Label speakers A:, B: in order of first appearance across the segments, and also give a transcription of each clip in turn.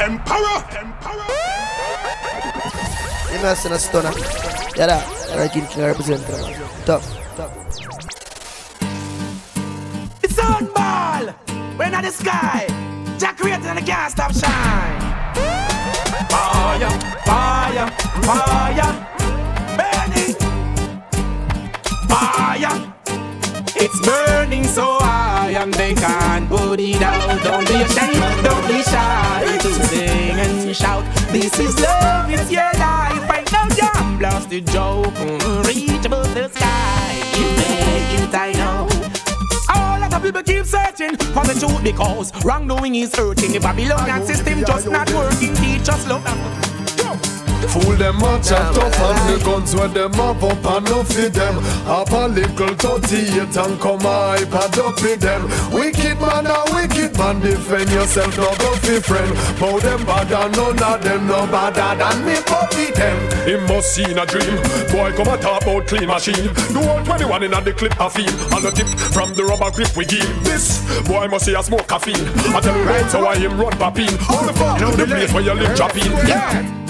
A: Emperor, Emperor.
B: You know, I'm a Stunna. Yeah, that. I can represent Tough, tough.
C: It's on ball. When at the sky. Jack created and the can't stop shine. Fire, fire, fire. Burning. Fire. It's burning so high and they can't put it out. Don't be ashamed, don't be shy to sing and shout. This is love, it's your life. I know jam blasted joke, reach above the sky. You make it, I know. All of the people keep searching for the truth because wrongdoing is hurting. The Babylonian system just not working. Teach us love.
D: Fool them a chat tough and the guns where them have up and no feed them. Have a little 38 and come a iPad up with them. Wicked man a wicked man defend yourself no go fi friend. Bow them bad and none of them no badder than me puppy them He must see in a dream. Boy come a talk about clean machine. Do all 21 in a the clip a feel. And the tip from the rubber grip we give. This boy must see a smoke caffeine I tell you right so I him run papine All the fun, the place where you live dropping Yeah. the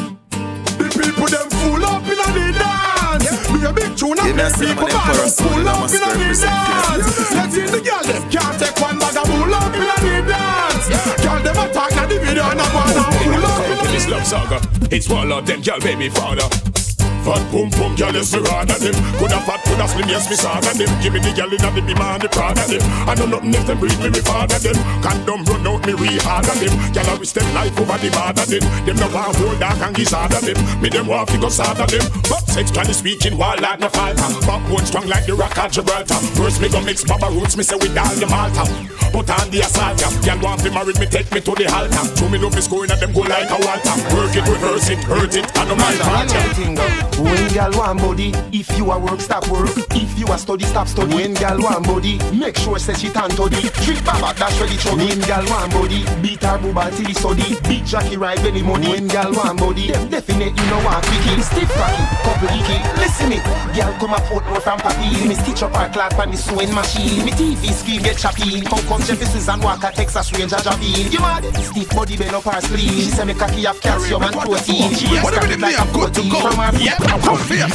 D: people them full up in a the dance. Be a big tune and make people ball full up in a the dance. Let's see the girl them can't take one bag of full up in a the dance. Girl them attack na the video and a wanna full up in
A: This love saga, it's one of them, girl, baby father. Fat boom boom, girl, yes, me rather them. Coulda fat, coulda slim, yes, me sadder them. Give me the girl inna the beam and the prada them. I know nothing else them breed me, me father them. Condom run out me re harder them. Girl, I risk them life over the border them. Them no want hold dark and giz harder them. Me them want fi go sadder them. But sexually speaking, wall like no falter. Backbone strong like the rock at Gibraltar. First me go mix Baba roots, me say with all the Malta. Put on the assault, yeah. Girl want fi marry me, take me to the altar. Show me love me scoring at them go like a Walter. Work it, reverse it, hurt it, and no yeah.
C: When gal want body, if you a work, stop work. If you a study, stop study. When gal want body, make sure say she tan to the Treat baba, dash the trouble. When gal want body, beat her booba till he study. Beat Jackie ride any money. When gal want body, them definitely no want quickie. Stiff cocky, couple icky. Listen me, gal come up out more from papi. Me stitch up her cloth on the sewing machine. Me TV screen get choppy. How come Jeffersons and Walker Texas Ranger Javine? You mad? Stiff body bend up her spleen. She say me cocky have calcium and protein. She is
A: Whatever
C: cocky
A: they
C: like a
A: I'm good to
C: protein
A: go.
C: from her
A: Yeah, come here.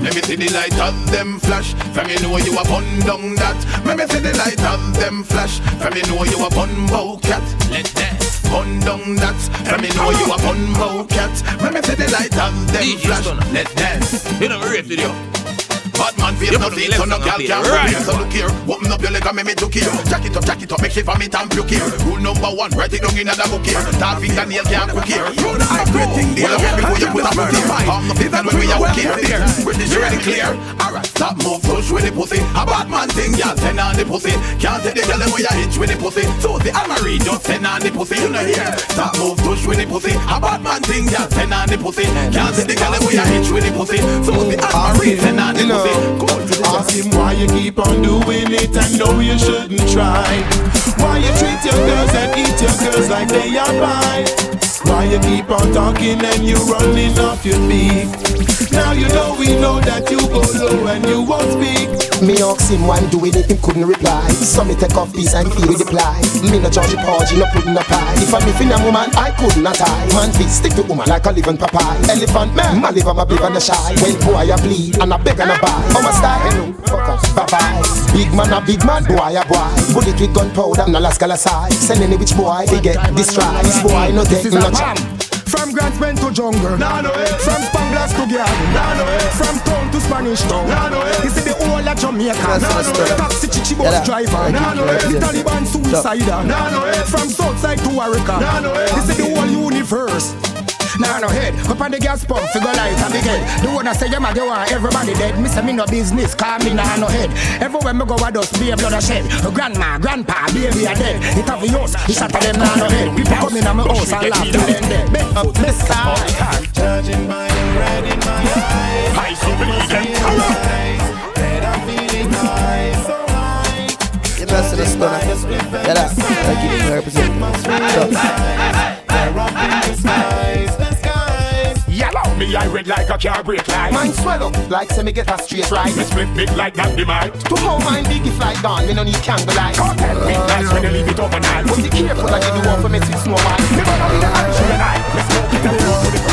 A: Let me see the light of them flash. From you know you a bun down that. Let me see the light of them flash. From you know you a bun bow cat. Let that bun down that. From you know you a bun bow cat. Let me see the light of them flash. Let that. You know me rate video. Bad man face no face, so no gal can right. So look here, open up your leg and make me look here. Jack it up, jack it up, make shift for me and puke here. Rule number one, write it down in the book here. Tall fingernail can't cook here. I great thing there, before you put a foot here. Palm the fifth and when we are working there. British ready clear. Alright, stop move, push with the pussy. A bad man thing, y'all send on the pussy. Can't take the girl them where you hitch with the pussy. So the Amari just send on the pussy, you know here. Stop move, push with the pussy. A bad man thing, y'all send on the pussy. Can't take the girl them where you hitch with the pussy. So the Amari send on the pussy. Go to the
E: Ask him why you keep on doing it and know you shouldn't try. Why you treat your girls and eat your girls like they are pie. Why you keep on talking and you running off your feet. Now you know we know that you go low and you won't speak.
C: Me ask him why doing it, him couldn't reply. So me take off piece and feel the reply. Me no judge the porgy, no pudding a pie. If I me fin a woman, I could not tie. Man fit stick to woman like a living papaya. Elephant man, my liver, my big and a shy. Well boy I bleed and I beg and I buy. Oh my style, hello, fuck off, bye bye. Big man a big man, boy a boy. Bullet with gunpowder, no last side. Send any which boy they get destroyed. This boy no take no
E: From Grants Pen to jungle, nah, no, eh. from Spanglass to Gyal, nah, no, eh. from town to Spanish town. Nah, no, eh. You see the whole of Jamaica, nah, no, eh. taxi chichi bus
B: Yeah,
E: driver, nah, no, eh. the Taliban suicider, nah, no, eh. from Southside to Warwick, nah, no, eh. you see the whole universe. Nah, no head, up on the gas pump, figure light and big head. The one I say, yeah, man, they want everybody dead. Me say me no business, call me nah, no head. Everywhere me go, I just be a blood a shed. Grandma, grandpa, baby are dead. It have a house, it shot to them, nah, no head. People come in at my house and laugh till them dead. Bend up, the sky.
F: Judging by the red in my eyes.
A: I so believe them.
F: And I'm feeling high, so high.
B: You know, I'm a Stunna. Yeah, that. I can represent Tough.
F: They're up
A: direct like a car brake light.
C: Mine swell up like semi get a straight right.
A: Me split big like dynamite.
C: To how mine big if like gone, me no need candle
A: light. Cut me, big lights when you leave it overnight.
C: But be careful like you do one for me to snow white.
A: Me gonna be the action tonight. Me smoke it up to the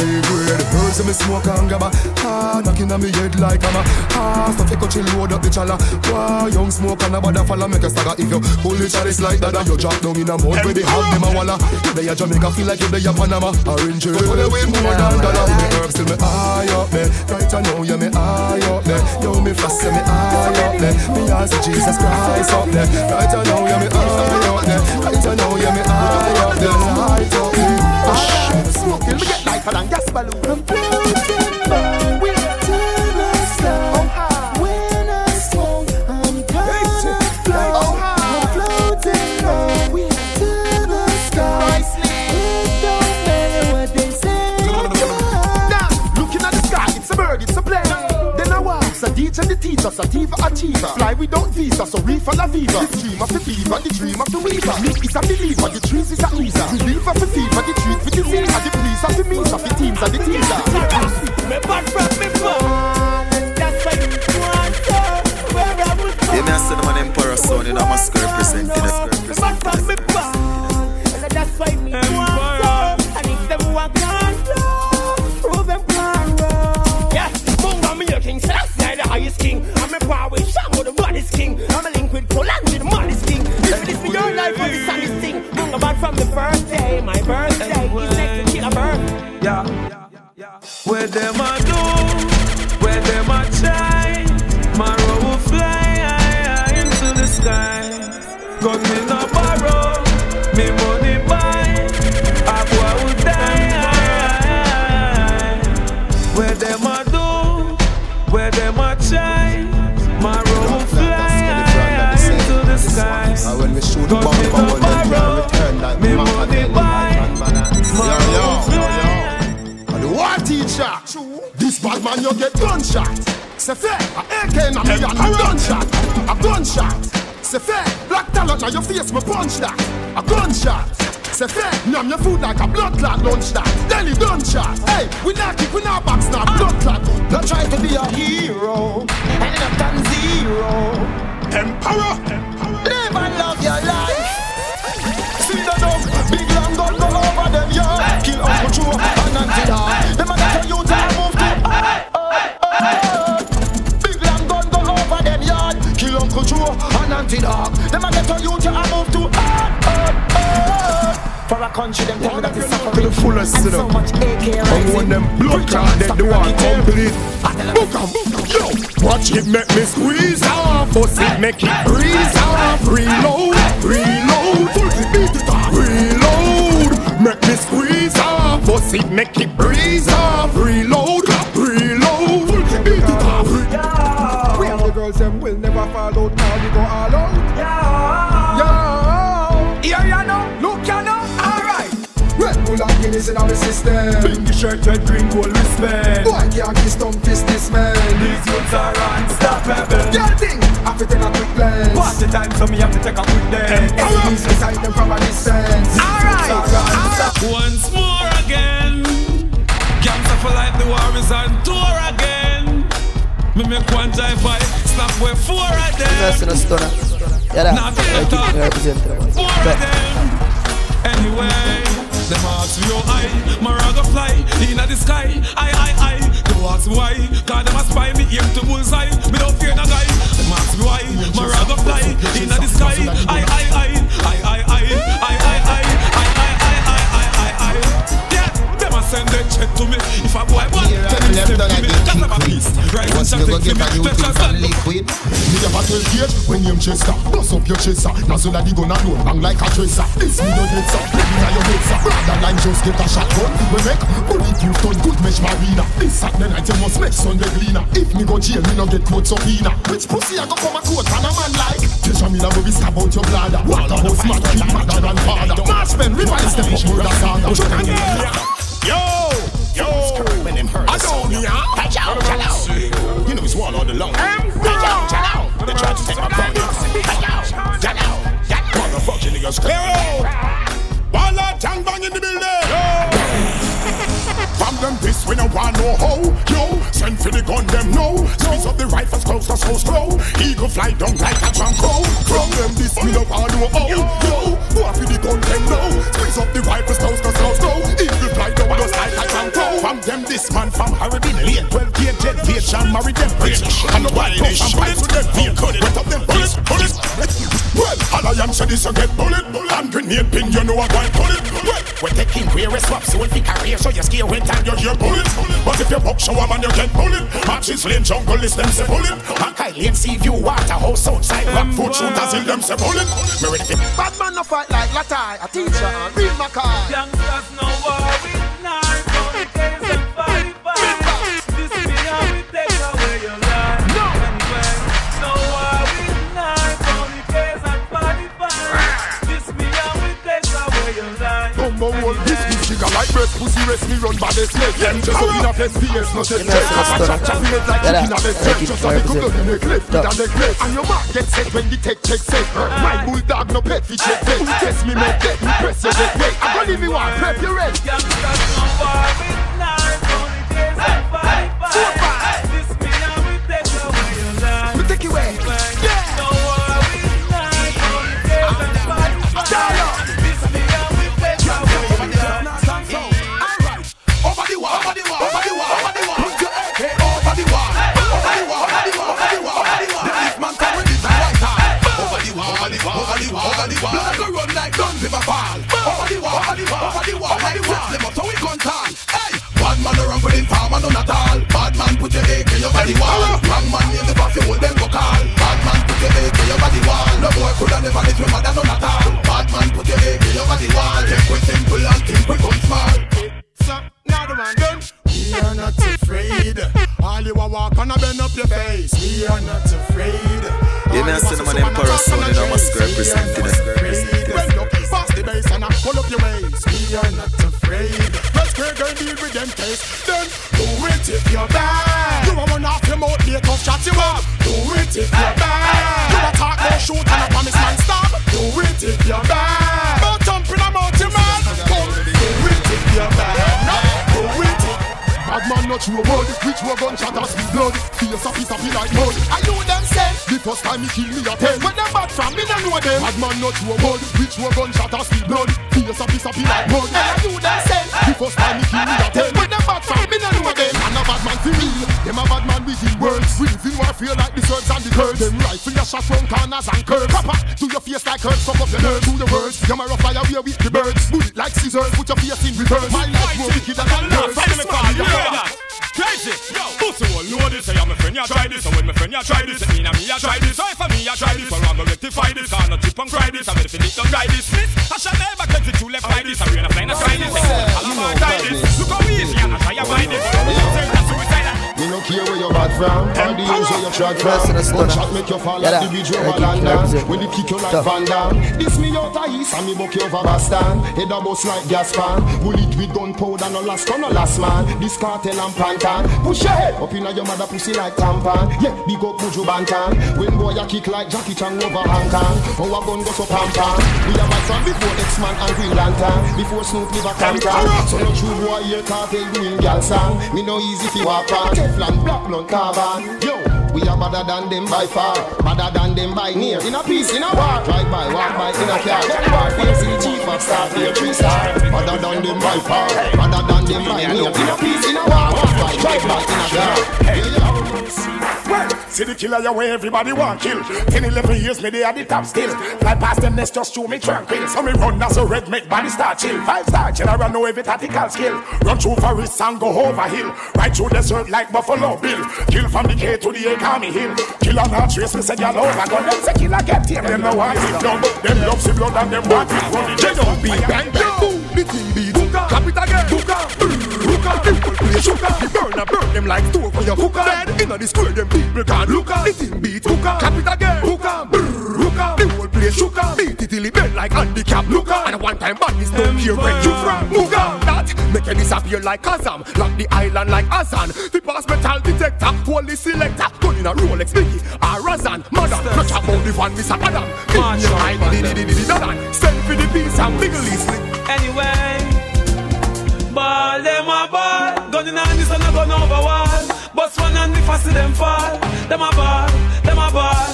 A: and I
G: me smoke and grab a Ah, knocking on me head like I'm a Ah, so take a chill load up the chala. Wah, young smoke and a bada follow make a stagger. If you pull the chalice like that and you drop down in a mud Where they have them a walla. You there Jamaica feel like you there Panama. Orange when they win more than dollar. Me herbs till me high up there Right now, yeah me high up there Yo, me fast, me high up there Me ask Jesus Christ up there Right now, yeah me high up there Right now, yeah me high up there Light up there
C: Hush, smoke. Till me and gas balloon. us a diva achiever. Fly without visa, so we for la viva. The dream of the beaver, the dream of the weaver. Me is a believer, the trees is a easer. The beaver for fever, the trees for the fever. The police of the means of the teams of the teaser. Me bad from me
H: That's why you want to. Where I would go. Yeah, me a cinnamon emperor sound in a mask representing. Me bad from me That's why me want birthday. he's next kid, a bird. Yeah. Where them I do?
C: Man you get gunshot. C'est fait, a AK na me and a gunshot, a gunshot. C'est fait, black talent na your face me punch that, a gunshot. C'est fait, numb your food like a blood clot lunch that. Then he gunshot. Hey, we not kick, we not box, not blood clot. Don't try to be a hero, and up done zero. Emperor, live and love your life. Suffering.
G: To the fullest,
C: and
G: you
C: so much AK rising.
G: when them blood clot,
C: stop
G: do
C: the
G: one complete.
C: I tell them,
G: Book 'em, yo, watch it make me squeeze off, bust it make it breeze off, reload, reload, full clip beat it off, reload, make me squeeze off, bust it make it breeze off, reload,
E: Bull and Guinness in our system.
I: Pinky shirt, red, green, gold wristband.
E: Boy can't kiss thumb fist this man.
I: These youths are unstoppable.
E: Girl thing, have to take a quick glance.
I: Party time, so me have to take a quick dance.
E: Enemies beside them from a distance.
I: Alright.
J: Once more again, Gangsta for life, the war is on tour again. Me make one drive by, snap where four of them.
H: That's in a Stunna. Yeah,
J: Now
H: that.
J: take
H: I
J: the
H: keep
J: talk.
H: me representing.
J: Four of them. Anyway, them ask me how high, my raga fly inna the sky. I, I, I. They ask me why, cause them a spy me aim to bullseye. Me don't fear no guy. Them ask me why, my raga fly inna the sky. I, I, I, I, I, I, I, I, I, I, I, I, a send that check to me. If a boy want,
C: Yeah,
J: tell him
C: left
J: step to me. That's never
C: kick
J: peace. Right and
C: you
J: to me.
C: a new
J: Touch
C: thing
J: and stand.
C: liquid Me have a 12 gauge when you chester Bust up your chest, sir Nozzle a the gun a load bang like a tracer This me no dead, sir Baby now your head, sir Rather line just get a shotgun We make bulletproof gun good mesh marina This Saturday night you must make Sunday cleaner If me go jail, me no get court subpoena Which pussy I go come a court and a man like Treasure me be stab out your bladder Waterhouse man keep mother and father Marksman, rivals step up murder saga Yo, yo, I don't hear. Watch out, watch out. You know it's one all along. Out, watch out. They try to take my. Watch out, watch out. Motherfucking niggas clear out. Walla tang bang in the building. From them this we no want no how Yo, send for the gun them no Squeeze up the rifles close to so slow Eagle fly down like a Franco From them this we no want no how Yo, go for the gun them no and marry them. Rich And whinish and buy to them. Vein Wet up them uh, bullet, bullet Well, alliance is you get bullet.
G: And grenade pin you know I got bullet Well, we're taking rare swaps so if you carry so you scare when time you hear bullet But if you buck show man you get bullet. Matches lane jungle is them say bullet And Kyle Lane view? Water house outside. Rap food shooters in them say bullet Me ready
C: Bad man no fight like Latai, a teacher
J: and real Mackay. Youngsters
C: no
J: worry life.
G: Bumbo wall, this be sugar like breast pussy rest me run by the snake. Them just up in a fest, PS no set.
B: You know, it's just
G: Chop chop head like
B: Yeah,
G: chicken a best.
B: take
G: Just a little
B: represent.
G: blood in the clip, with a necklace. And your mark get set when the tech check set. My bulldog no pet fi check set. Who test me make debt, me press you get wet. I gonna leave you one, prep you ready.
J: Youngsters know war with knives, only days and fight,
A: run like guns if fall. Over the wall, over the wall, over the wall, over the wall. Them up so we gun tall. Hey, bad man around with him farmer none at all. Bad man put your AK over the wall. Wrong man in the coffee hold them go call. Bad man put your AK over the wall. No boy coulda never live with mother none at all. Bad man put your AK over the wall. Think we simple and think we gun small.
G: So, now the man done. We are not afraid. All you a walk and a bend up your face. We are not afraid.
K: Yeah, me a Cinnamon Emperor son, you know, must represent it.
G: We are not afraid. Let's go and deal with them case. Then do it if you're bad. You a run off your mouth, be a tough chat you up. Do it if you're bad. You a talk no shoot and a promise man stop. Do it if you're bad. Don't jump in a mountain man. Come, do it if you're bad. Man not true word Which were gunshot and speed blood. Face a piece of be like mud I know them say The first time he kill me a ten When them bad from? Me don't know them. Bad man not true word Which were gunshot and speed blood. Face a piece of be like mud I know them say The first time he kill me a ten When them bad from? Me don't know them. And a bad man for real. Them a bad man with words. We live in warfare like the serves and the curves Them rifle your shot from corners and curves. Papa, do your face like curves. Fuck up your nerves. Do the words. You're a fly away with the birds. Bullet like scissors. Put your face in reverse. My life more wicked than yours.
L: Crazy, yo, pussy will know this. Say I'm a friend, ya try this. So when my friend, ya try this, it mean I'm me, ya try this. So if I'm me, ya try this, well, I'm gonna rectify this. Can't not chip and cry this. I'm ready to and try this. Miss, I shall never get it to left by this.
C: You're bad the use where you trod
B: Rest in the
C: from One shot make you fall
B: Yeah,
C: like the bridge over London. When they kick you like Van Damme. This me out of east. And me buck you over Boston. Head a bust like gas fan Bullet with gunpowder no last no last man. This cartel and pantan. Push your head up inna your mother pussy like tampon Yeah, big up Buju Banton. When boy a kick like Jackie Chan over Hong Kong. Our gun go so pam pam We a from before X-Man and Green Lantern. Before Snoop live a So no true boy here cartel doing gal song. Me no easy fi walk on. Teflon black blunt carbon Yo we are better than them by far, better than them by near. In a peace, in a war, drive by, walk by, in a car. Them bar facing the chief of staff, here three star. Better than them by far, better than them by near. In a peace, in a war, walk by, drive by, in a car.
G: Well, see the killer your way everybody want kill. 10, 11 years me they at the top still. Fly past them next just show me tranquil. So me run as a red make body start chill. Five star general know every tactical skill. Run through forest and go over hill. Right through desert like Buffalo Bill. Kill from the K to the Akami Hill. Kill on our trace me say y'all over gun. Them say killer get him. Them no want it blood. Them love see blood and them want it run. They don't be bang bang boom. The thing be hookah. Cap Play sugar. The burner burn them like stove for your hookah. Dead inna the square them people can't look at. The thing beat hookah. Cap it again. Hookah. Hookah. The whole place sugar. Beat it till it bend like handicap looker. And one time badness don't care where you from. Hookah. That make it disappear like Kazam. Lock the island like Azan. The pass metal detector. Holy selector. Gun in a Rolex Mickey. A Razan. Mother. Clutch up on the van Mr. Adam. In your mind. Diddy diddy diddy dadan. Send for the peace and East.
J: Anyway, ball them a ball. Gun in hand, this and a gun over wall. Bust one and the fast them fall. Them a ball, them a ball.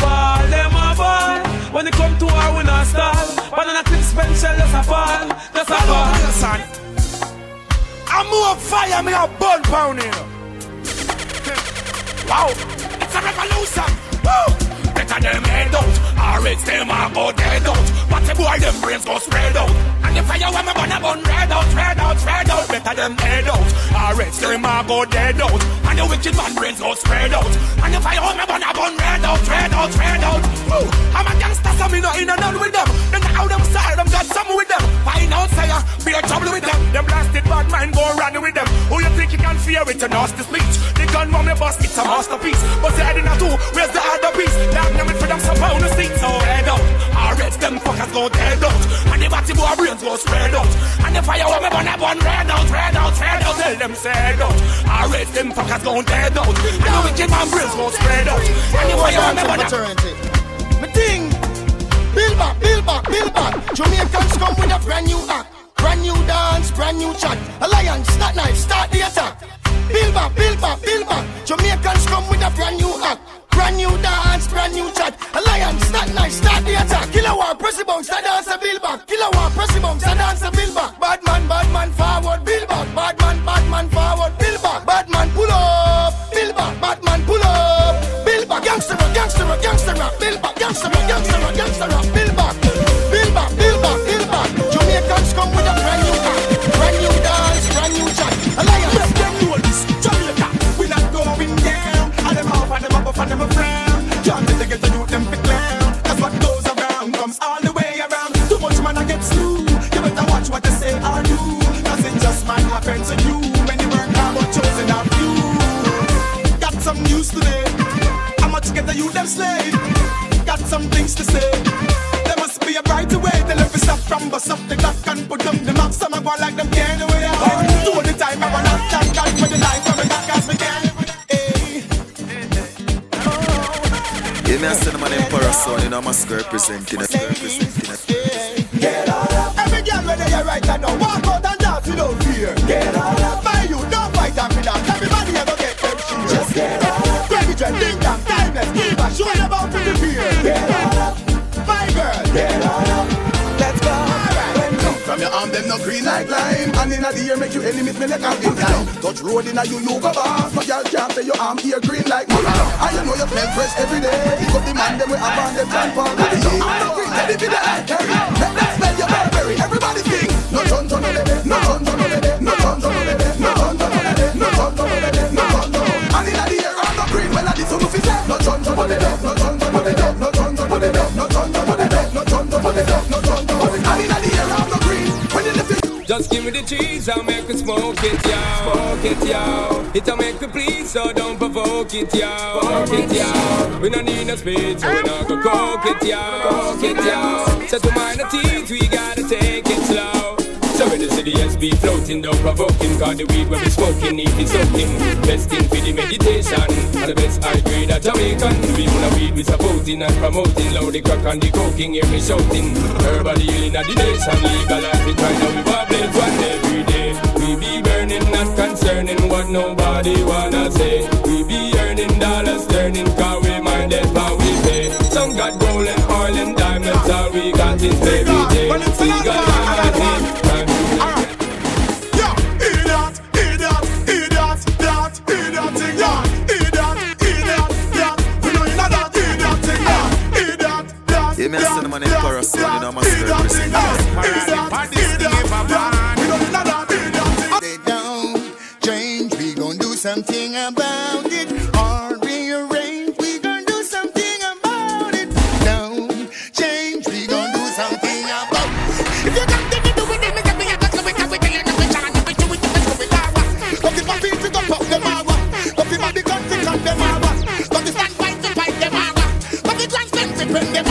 J: Ball them a ball. When it come to our we not stall. Banana clip spend shell just a fall. Just a
G: son. I'm more fire, me a bun pound here. Wow, it's a revolution. Woo!
I: Better them head out. Or else them a go dead out. But the boy them brains go spread out. And the fire when me burn a bun red out, red out, red out. Better them head out. Or else them a go dead out. And the wicked man brains go spread out. And the fire when me burn a bun red out, red out, red out. Ooh, I'm a gangster, so me no in and out with them. Then how them style, them got some with them. Find out, say, uh, be a trouble with them. Them blasted bad mind go run with them. Who you think you can fear with a nasty speech? The gun me bust, it's a masterpiece. But the head in a two, where's the other piece? Love them for them some pound of seat, so head out. Alright, them fuckers go dead out. And the body boy brains go spread out. And the fire when me burn, I burn red out, red out, red out. Tell them say out. Alright, them fuckers go dead out. And the wicked man brains go spread out. And the fire me burn,
B: Me ting. Build back, build back, build back. Jamaicans come with a brand new act. Brand new dance, brand new chat. Alliance, start knife, start the attack. Build back, build back, build back. Jamaicans come with a brand new act. Brand new dance, brand new chat. Alliance, start knife, start the attack. Killer war, press the bounce, that dance a build back. Killer war, press the bounce, that dance a build back.
H: Representing
A: Arm, them no green like lime. And in the year, make you enemies, me like a big time. Touch road in a you, you go boss. No girl can't say your arm here green like mine. And you know you smell fresh every day. Got the man, them we have on them no green, ready for the eye carry. Let them smell your Burberry. Everybody sing. No chon chon no lede, no chon chon no lede, no chon chon no lede, no chon chon no lede, no chon chon no lede, no chon chon. And in the year, I'm no green. Well, I did so no say. No chon chon no lede,
M: give me the cheese, I'll make it smoke it, yo. Smoke it, yo. It'll make me please, so don't provoke it, yo. Provoke it, yo. We don't need no speed, so we not go coke it, yo. Coke it, yo. So to mind the teeth, we gotta the city floating, don't provoke Cause the weed when we smoking, need it soaking. Best thing for the meditation. And the best high grade of Jamaican We full of weed, we supporting and promoting. Loud the crack and the coking, hear me shouting. Herbal healing of the nation Legalize it right now, we bubbling one every day. We be burning, not concerning what nobody wanna say. We be earning dollars, turning Cause we minded how we pay. Some got gold and oil and diamonds All we got is baby day We got
I: Idiot,
H: me a cinnamon emperor son, you know, I'm a representing it.
B: They don't change, we gon' do something about it. Or rearrange, we gon' do something about it. Don't change, we gon' do something about it. If you got to do with it, me say me a to be we tell you no we can't do it, do it, do it, do it, awa. Come to my feet, pick up up them awa. Come to my big gun, pick up them awa. Come to stand by to fight them awa. Come to grand stand to bring them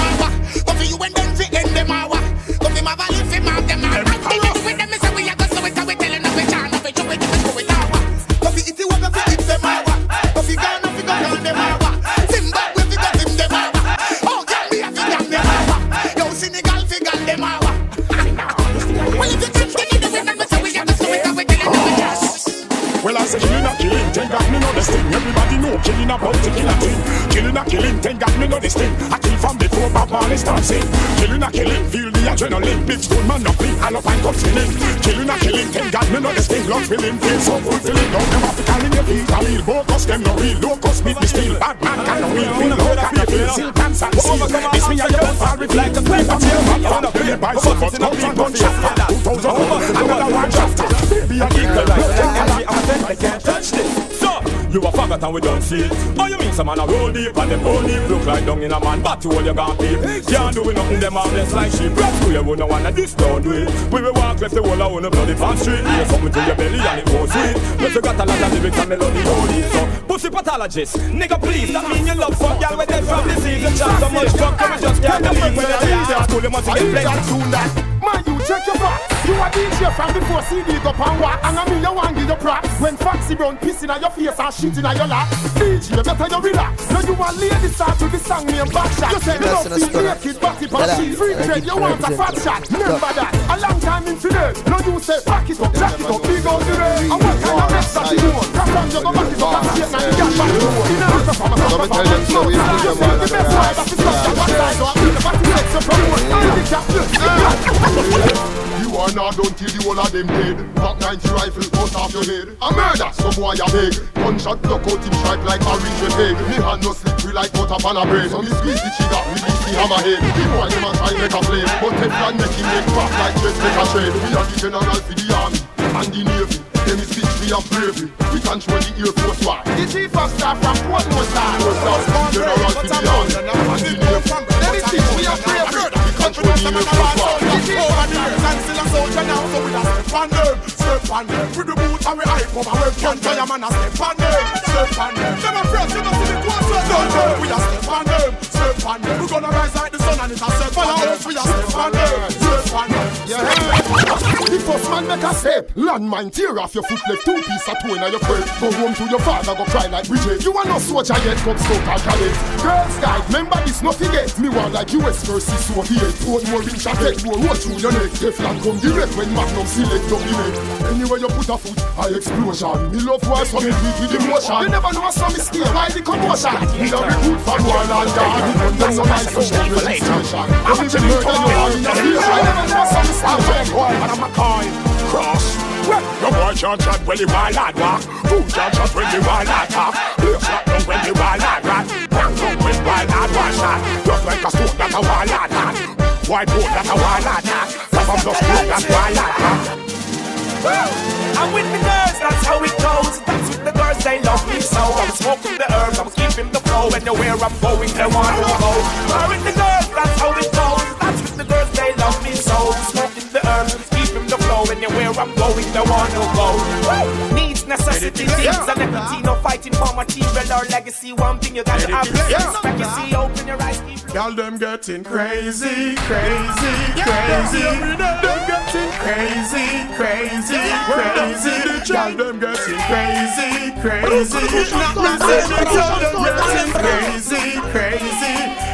A: Big stone man no fling, all up and cups feeling. Killing a killing, thank God me know this thing. Lungs filling, feel so fulfilling. Don't never fi calling your feet. I real bogus, them no real. Locust meet me still. Bad man can no real. Feel low, can no feel. Silk pants and seal. This me and your fall reflect. Like a tail, man. Found a play by some, but come in gunshot. Two thousand another one shafted. Baby, I light.
L: They can't touch this. So, you a faggot and we don't see it. Oh, you some man a roll deep and them roll deep look like dung in a man, but you all you got deep. Can't do nothing, them harmless like sheep. Rest we one of this don't do it. We will walk left the whole of on the bloody past street. Hear something to your belly and it won't sweet. But you got a lot of lyrics and melody holy. So, pussy pathologist, nigga please, that mean you love fuck y'all with them from the season. Chat so much fuck, we just can't believe when leave their school. You must get plenty.
A: Man, you check your back. You a DJ from before CD go pan wax. And I mean you want give your props. When Foxy Brown pissing on your face and shitting on your lap. DJ, better you relax. Now you want lady start with the song name Backshot. You say you don't feel naked, body pan sheet. Free trade, you want a fat shot. Remember that. A long time in today. Now you say back it up, jack it up, big out the way. And what kind of mess that you want? Come on, you go back it up and shake and you get back to it. In a house of a
G: Let me tell you so easy,
A: You say the best vibe of the stuff that one side. So I feel the body sex you promote. And the cap,
G: You are not done till the whole of them dead. Glock 90 rifle bust off your head. A murder, some boy a beg. Gunshot block out him stripe like orange with egg. Me hand no slippery like butter pan a bread. So me squeeze the trigger, release the hammerhead. The boy them a try make a flame, but Teflon make him make crack like chest make a shred. We are the general for the army and the navy. Them is bitch we have bravery. We control the Air Force One.
A: The chief of staff from Portmore Star.
G: General for the army and the navy.
A: Them is bitch we have bravery.
G: We control the Air Force One.
A: A soldier now, so we a step on them, step on them. With the boot and we up and we can't tell man a step on them, step on them. Them a friends, you know see the quarter, done them. We a step on them, step on them. We gonna rise like the sun and it's a step on them. We a step on them, first man make a step, landmine tear off your foot left two piece of toe in your foot. Go home to your father, go cry like Bridget. You are no soldier yet, come scout and cadet. Girls guide, remember this, no forget. Me want like US versus Soviet. One more inch of head, roll through your neck. Teflon come direct when Magnum select double neck. Anywhere you put a foot, a explosion. Me love war, so me it with emotion. You never know some mistake, why the commotion? Me a recruit from one and guard. That's a nice registration. I'm a you a I a Cross. No boy can't chat when the wild lad walk. Fool can't chat when the wild lad talk. Play flat down when the wild lad rat. Bang down when wild lad one shot. Just like a stone that a wild lad had. White boat that a wild lad had. Some of just blue that wild lad had.
L: I'm with the girls, that's how it goes. That's with the girls, they love me so. I'm smoking the herbs, I'm keeping the flow. Anywhere I'm going, they want to go. I'm with the girls, that's how it goes. That's with the girls, they love me so. Anywhere I'm going, they want to go. Needs, necessity, things, and everything. No fighting for material or legacy. One thing you gotta have respect. You see, open your eyes, keep
A: Y'all them getting crazy, crazy, crazy. Them getting crazy, crazy, crazy. Y'all them getting crazy, crazy. Y'all them getting crazy, crazy.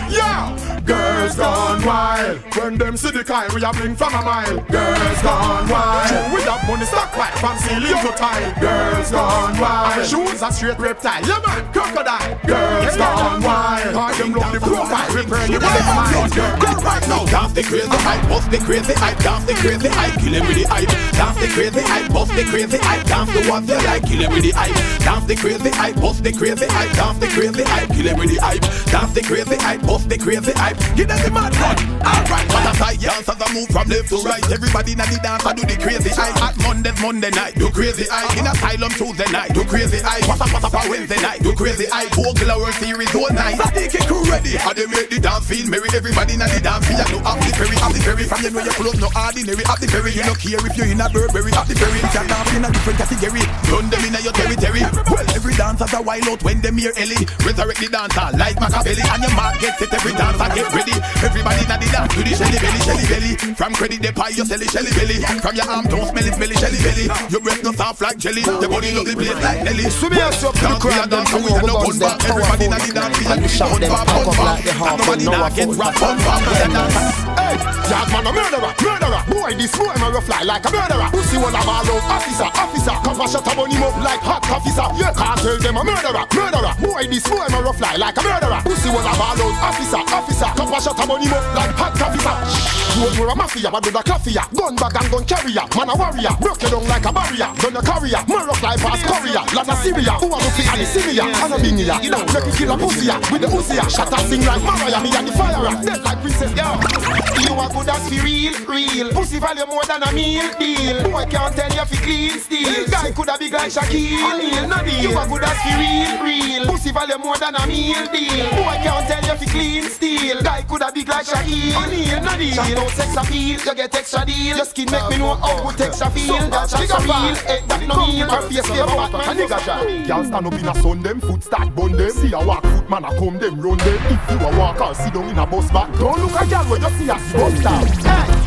A: Girls gone wild. When them see the kind, we a bling from a mile. Girls gone wild. We have money stockpile from ceiling to tile. Girls gone wild. Shoes a straight reptile. Yeah man, crocodile. Girls gone wild. Hard them love the profile. We the bullet smile. Girl right now, dance the crazy hype, bust the crazy hype, dance the crazy hype, kill him with the hype. Dance the crazy hype, bust the crazy hype, dance the ones you like, kill him with the hype. Dance the crazy hype, bust the crazy hype, dance the crazy hype, kill him with the hype. Dance the crazy hype, bust the crazy hype. Give them the mad run. Alright, what a sight, dance as I move from left to right. Everybody in the dance, I do the crazy hype. At Mondays, Monday night, do crazy hype. In asylum Tuesday night, do crazy hype. What's up, what's up, on Wednesday night, do crazy hype. Vocal World Series all night. Sadiq crew ready. How they make the dance feel merry. Everybody in the dance feel. You have the ferry, have the ferry. From you know your clothes no ordinary. Have the ferry, you no care if you're in a Burberry. Have the ferry, you can dance in a different category. Run them in your territory. Well, every dancer's a wild out when them hear Ellie. Resurrect the dancer like Machiavelli. And your mark gets it, every dancer get ready. Everybody in the dance do the shelly belly, shelly belly. From credit the pie, you sell it, shelly belly. From your arm, don't smell it, smell it, shelly belly. Your breath no soft like jelly. Your body look the place like Nelly.
C: So me ask you up to the crowd them to move about that
A: Everybody in the dance feel
C: And we shout them pack up like the harp
A: Nobody
C: and now a
A: get rap on rap with the dance. Hey,
G: Hey, man a murderer, murderer. Boy, this boy man a fly like a murderer. Pussy one a ball out, officer, officer. Come and shut up on him up like hot officer. Yeah, can't tell them a murderer, murderer. Boy, this boy man a fly like a murderer. Pussy one a ball out, officer, officer. Come and shut up on him up like hot officer. Road more a mafia, but do the coffee. Gun bag and gun carrier, man a warrior. Broke you down like a barrier. Done a carrier, man rock like past Korea. Land of Syria, who a look at the Syria? And a bingia, you know, make you kill a pussy with the Uzi. Shut up, sing like Mariah, me and the fire. Dead like princess, yo. You are good as for real, real. Pussy value more than a meal deal. Boy can't tell you fi clean steel. Guy coulda big like Shaquille no deal. You are good as for real, real. Pussy value more than a meal deal. Boy can't tell you fi clean steel. Guy coulda big like Shaquille no deal. Shot out sex appeal, you get extra deal. Your skin make me know how good extra feel. That's just so real. Ain't eh, that no meal? Her face favor Batman. A nigga shot. Y'all stand up in a sun, them foot start bun them. See a walk foot man a come them run them. If you a walk or sit down in a bus back, don't look a girl when you see the axe bust down.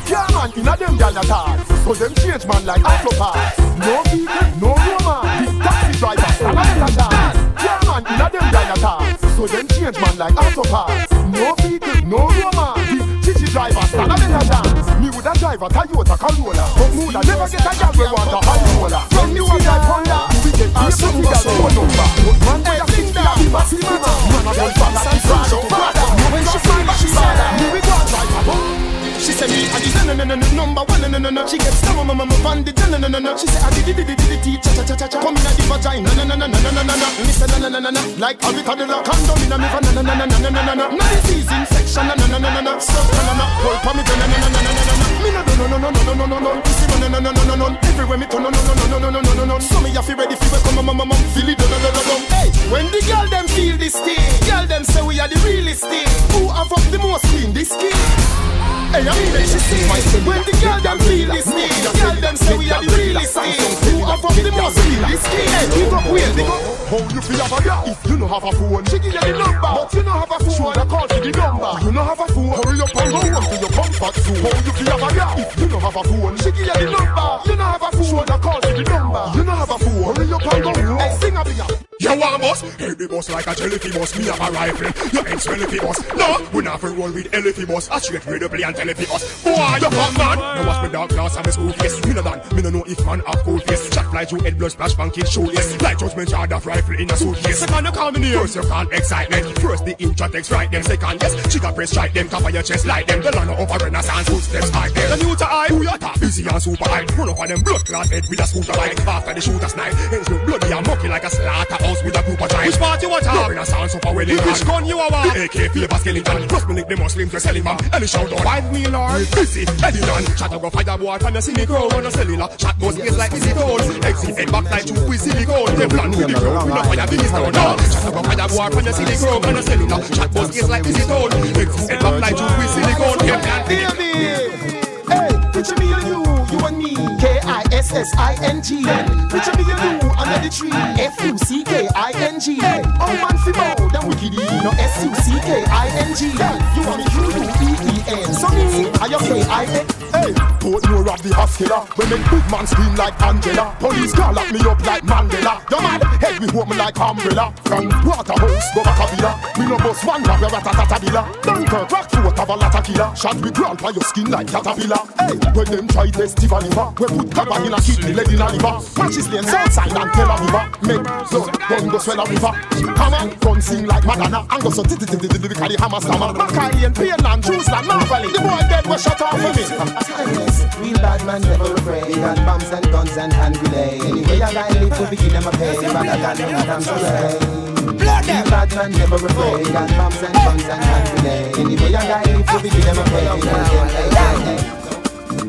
G: Yeah man, inna them gyal not hard, so change man like Afro parts. No vehicle, no woman, big taxi driver, salamat attack. Yeah man, inna them gyal not hard, so change man like Afro parts. No vehicle, no woman, big chichi driver, salamat attack woulda drive a Toyota Corolla, but woulda never get a girl we want a Honda. From New York to Honda, we get paid for the girl phone number. But man, we a think that the massive matter. Man a girl from that is proud of brother. When she find she sad, we go drive a Honda. She said me I the no no no number one no no no. She gets stung mama mama van the no no no no. She said I did did did did did cha cha cha cha cha. Come inna the vagina no no no no no no no no. Me say no no no no no like a rock. Condom inna me van no no no no no no no no. No disease infection no no no no no no. So no no no. Hold pa me no no no no no no no. Me no no no no no no no no no. Pussy no no no no no no. Everywhere me turn no no no no no no no no no. So me have to ready for come mama mama feel it no no no no no. Hey, when the girl them feel this thing, girl them say we are the realest thing. Who have up the most clean this skin? Hey, I mean, she see When the girl them feel this thing Girl them say we are the realest thing Who have up the most feel this thing Hey, big up, wait, big up How you feel about that? If you don't have a phone She give you the number But you don't have a phone Shoulda call to the number You don't have a phone Hurry up and go home to your comfort zone How you feel about that? If you don't have a phone She give you the number You don't have a phone Shoulda call to the number You don't have a phone Hurry up and go home Hey, sing a big
N: You want boss? Hey, the boss like a jellyfy boss. Me have a rifle. Your ex jellyfy boss. No, we not for roll with elephant boss. I straight the play and telephy boss. Boy, you fuck man. Now watch me dark glass and me school face. Me no man. Me no know if man have cool face. Chat fly through head blood splash pancake shoeless. Like judgment yard of rifle in a suitcase. Second you call me name. First you call excitement. First the intro text right them. Second yes. Chica press strike them. Cover your chest like them. The land over renaissance footsteps hide them. The new to eye. Who you top? Busy and super high. Run up on them blood clot head with a scooter bike. After the shooter snipe. Hands look bloody and mucky like a slaughterhouse with a group of giants. Which part you want to have? Renaissance super wedding. Which gun you are? The AK favor skeleton. Plus me lick the Muslims to selling man. Any shout out. Five me lord. Busy. Eddie Dan. Shot up go fire boy. From the silly crown on the cellular. Shot goes ears like easy tone. Exit head back like two with silicone. They plan with the crown. We no fire beast down. No. Shot up go fire boy. From the silly crown on the cellular. Shot goes ears like easy tone. Exit head back like two with silicone. They plan with the
G: Baby, hey, picture me and you, you and me. S S I N G. Which of you do under the tree? F U C K I N G. Oh man, fi bow them wickedy. No S U C K I N G. You want me Q U E E N. So me, I okay I N. Hey, don't know of the hospital. When make big man scream like Angela. Police call lock me up like Mandela. Your man head me home like umbrella. From Waterhouse go back a villa. Me no bus one grab your ratatatabilla. Dunkirk rock throat of a lot of killer. Shot me ground by your skin like caterpillar. Hey, when them try test Steve liver, we put copper in a kidney, lead in a liver. Matches lane southside and Tel Aviv. Make blood gun go swell a river. Come on, gun sing like Madonna and go so ti ti ti ti ti ti the hammer stammer. Macaulay and Painland, Jerusalem, Marvally. The boy dead was shot off for me.
C: Timeless, real bad man never afraid. Got bombs and guns and hand grenades. Anyway, I got live, we begin them a pay. But I got no damn sorry. Blood them. Bad man never afraid. Got bombs and guns and hand grenades. Anyway, I got live, we begin them a pay.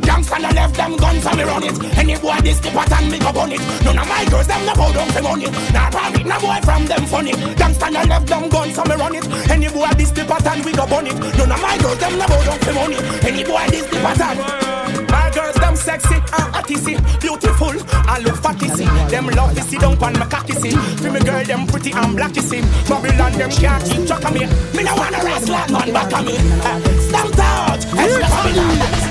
N: Gangsta no left them guns and me run it. Any boy this the pattern me go bun it. None of my girls them no bow down for money. Nah private no boy from them funny. Gangsta no left them guns and me run it. Any boy this the pattern we go bun it. None of my girls them no bow down for money. Any boy this the pattern. My girls them sexy and artisty, beautiful and look fatty see. Them love to sit down on my cocky see. For me girl them pretty and blacky see. Babylon them can't keep track of me. Me no wanna rascal man back of me. Uh, Stamped out, it's Babylon.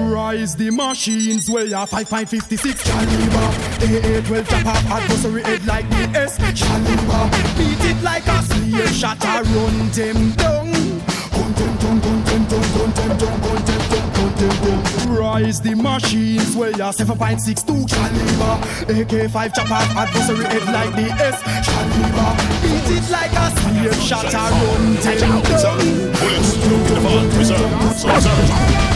O: Rise the machines where you 5.56 caliber AA-12 chop off adversary head like the Excalibur Beat it like a slave shot a run them down
E: Rise the machines where you 7.62 caliber AK-5 chop off adversary head like the S caliber Beat it like a slave shot a run
G: Bullets, them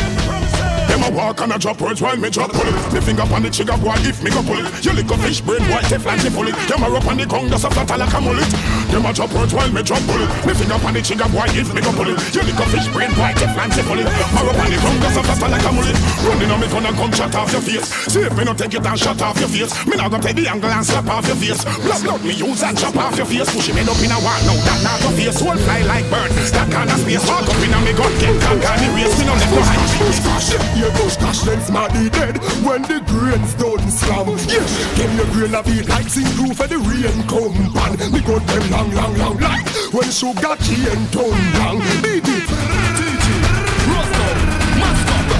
G: a walk and a drop words while me drop bullet. Me finger on the trigger boy if me go pull it. You lick a fish brain boy Teflon me pull it. Them a up on the gong just a flat like a mullet. Them a drop words while me drop bullet. Me finger on the trigger boy if me go pull it. You lick a fish brain boy Teflon me pull it. A up on the gong just like a mullet. Running on me gun and come shut off your face. See if me no take it and shut off your face. Me not go take the angle and slap off your face. Blood blood me use and chop off your face. Push him up in a wall. No that not your face. Whole fly like bird. That kind of space. Walk up in a me gun. Get can can the race. Me no let no hide. Push cash. Yeah, push cash. Then smarty dead when the grains don't slam. Yeah, give your grain a beat like sing proof for the rain come pan. Me got them long, long, long like when sugar cane turn long. Beat it,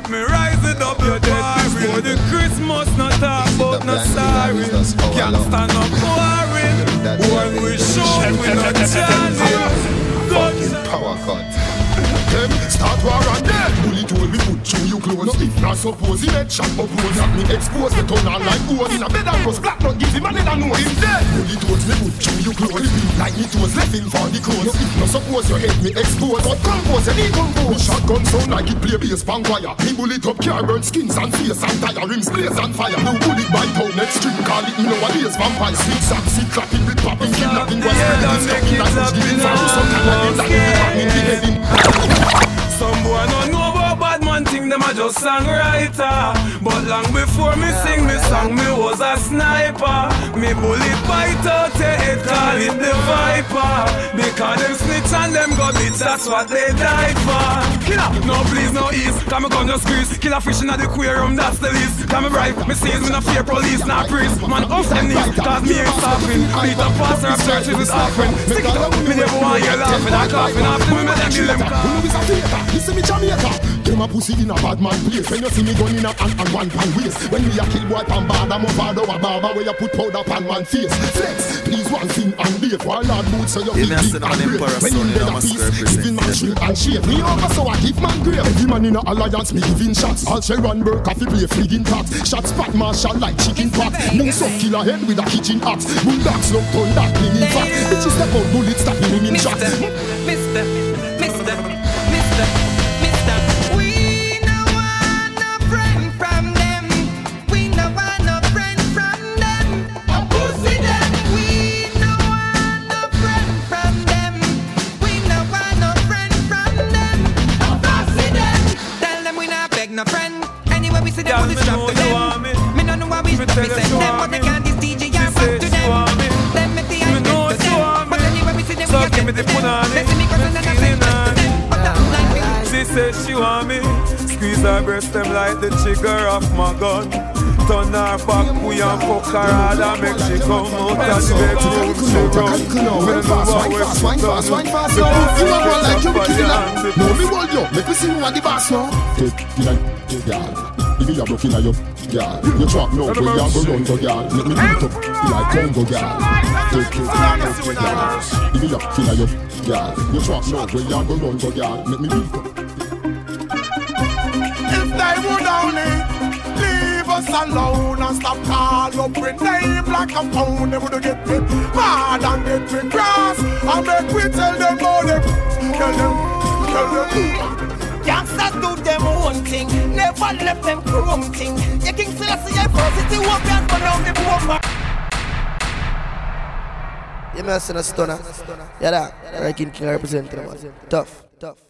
J: make me rise it up your dead before the Christmas. Not about no sorry. Can't stand up quarrel. When we show we no channel.
G: Power cut. Start war and Bullet hole we put through you clothes If not suppose shot oppose Have me expose the turn on like gold In a bed and rust. Black not give him a head and nose Him dead. Bullet holes me put through you clothes Like me toes left him for the clothes If not suppose your head me expose. But compose and decompose Me shotgun sound like it play bass bang wire. Me bullet up car burn skins and face and tire. Rims blaze and fire. No bullet by town next string Call it me nowadays vampire. Sweet sack seat clapping with popping Kidnapping was spreading It's coming like who's giving Pharaoh Some kind of game that will be happening the head in
J: Some boy no know about bad man think them a just songwriter But long before me sing me song me was a sniper. Me bullet bite out your head call it the viper. Because them snitch and them go bitch that's what they die for. Killer, no please no ease. Cause me gun just squeeze. Kill a fish in the aquarium that's the least. Cause me bribe, me seize me no fear police Nah priest, man off them knees Cause me ain't stopping. Beat up pastor of churches with offering. Stick it up, me never want you laughing and coughing After me me them kill them.
G: Who know is a faker? Listen me Jamaica Them a pussy in a bad man place. When you see me gun in a hand and one pan waist. When we a kill boy pan bad I'm a bad over barber Where you put powder pan man face. Flex, please one thing and leave While Lord boots so you feel
H: me
G: deep and brave? When
H: you
G: bed a
H: must
G: peace
H: represent
G: Giving man
H: them.
G: and shave Me over so I give man grave Every man in a alliance me giving shots. All Sharon Burke coffee play fligging tax Shots spot marshal like chicken pot Moose up killer head with a kitchen axe. Bulldogs look turn that bringing fat Bitches step out bullets stop me in shots.
P: Mister, Mister, Mister, Mister.
J: She
P: them,
J: want
P: but they can't this DJ
J: She
P: and
J: say
P: to them.
J: want me.
P: Them me the
J: Me know
P: to
J: she
P: them. But
J: me.
P: anyway we see them,
J: So
P: we
J: give me
P: get
J: the
P: to them. They see me 'cause I'm not
J: Feeling
P: friends to them. But I'm like me.
J: She said she want me Squeeze her breast them like the trigger of my gun Turn her back, we and fuck her hard and make she come out of the bedroom She run When the war was she
G: Wine fast, wine fast, yo. You a run like you be killing her. No, me hold you. Make me see you at the boss now. Take it like, girl. If you are broken, you, trap are go run. Make me beat up like Congo. Take. If you are killing you, trap are go run. Make me beat up.
K: If they would only leave us alone and stop calling up with name like a phone, they would get me mad and get me cross. And make we tell them all them, tell them, tell them.
P: Do them own thing, never left them chrome thing. You King Selassie, I positive walk and burn down the bomb.
B: You a Stunna. Yeah, that. Right, King representing. Tough, tough.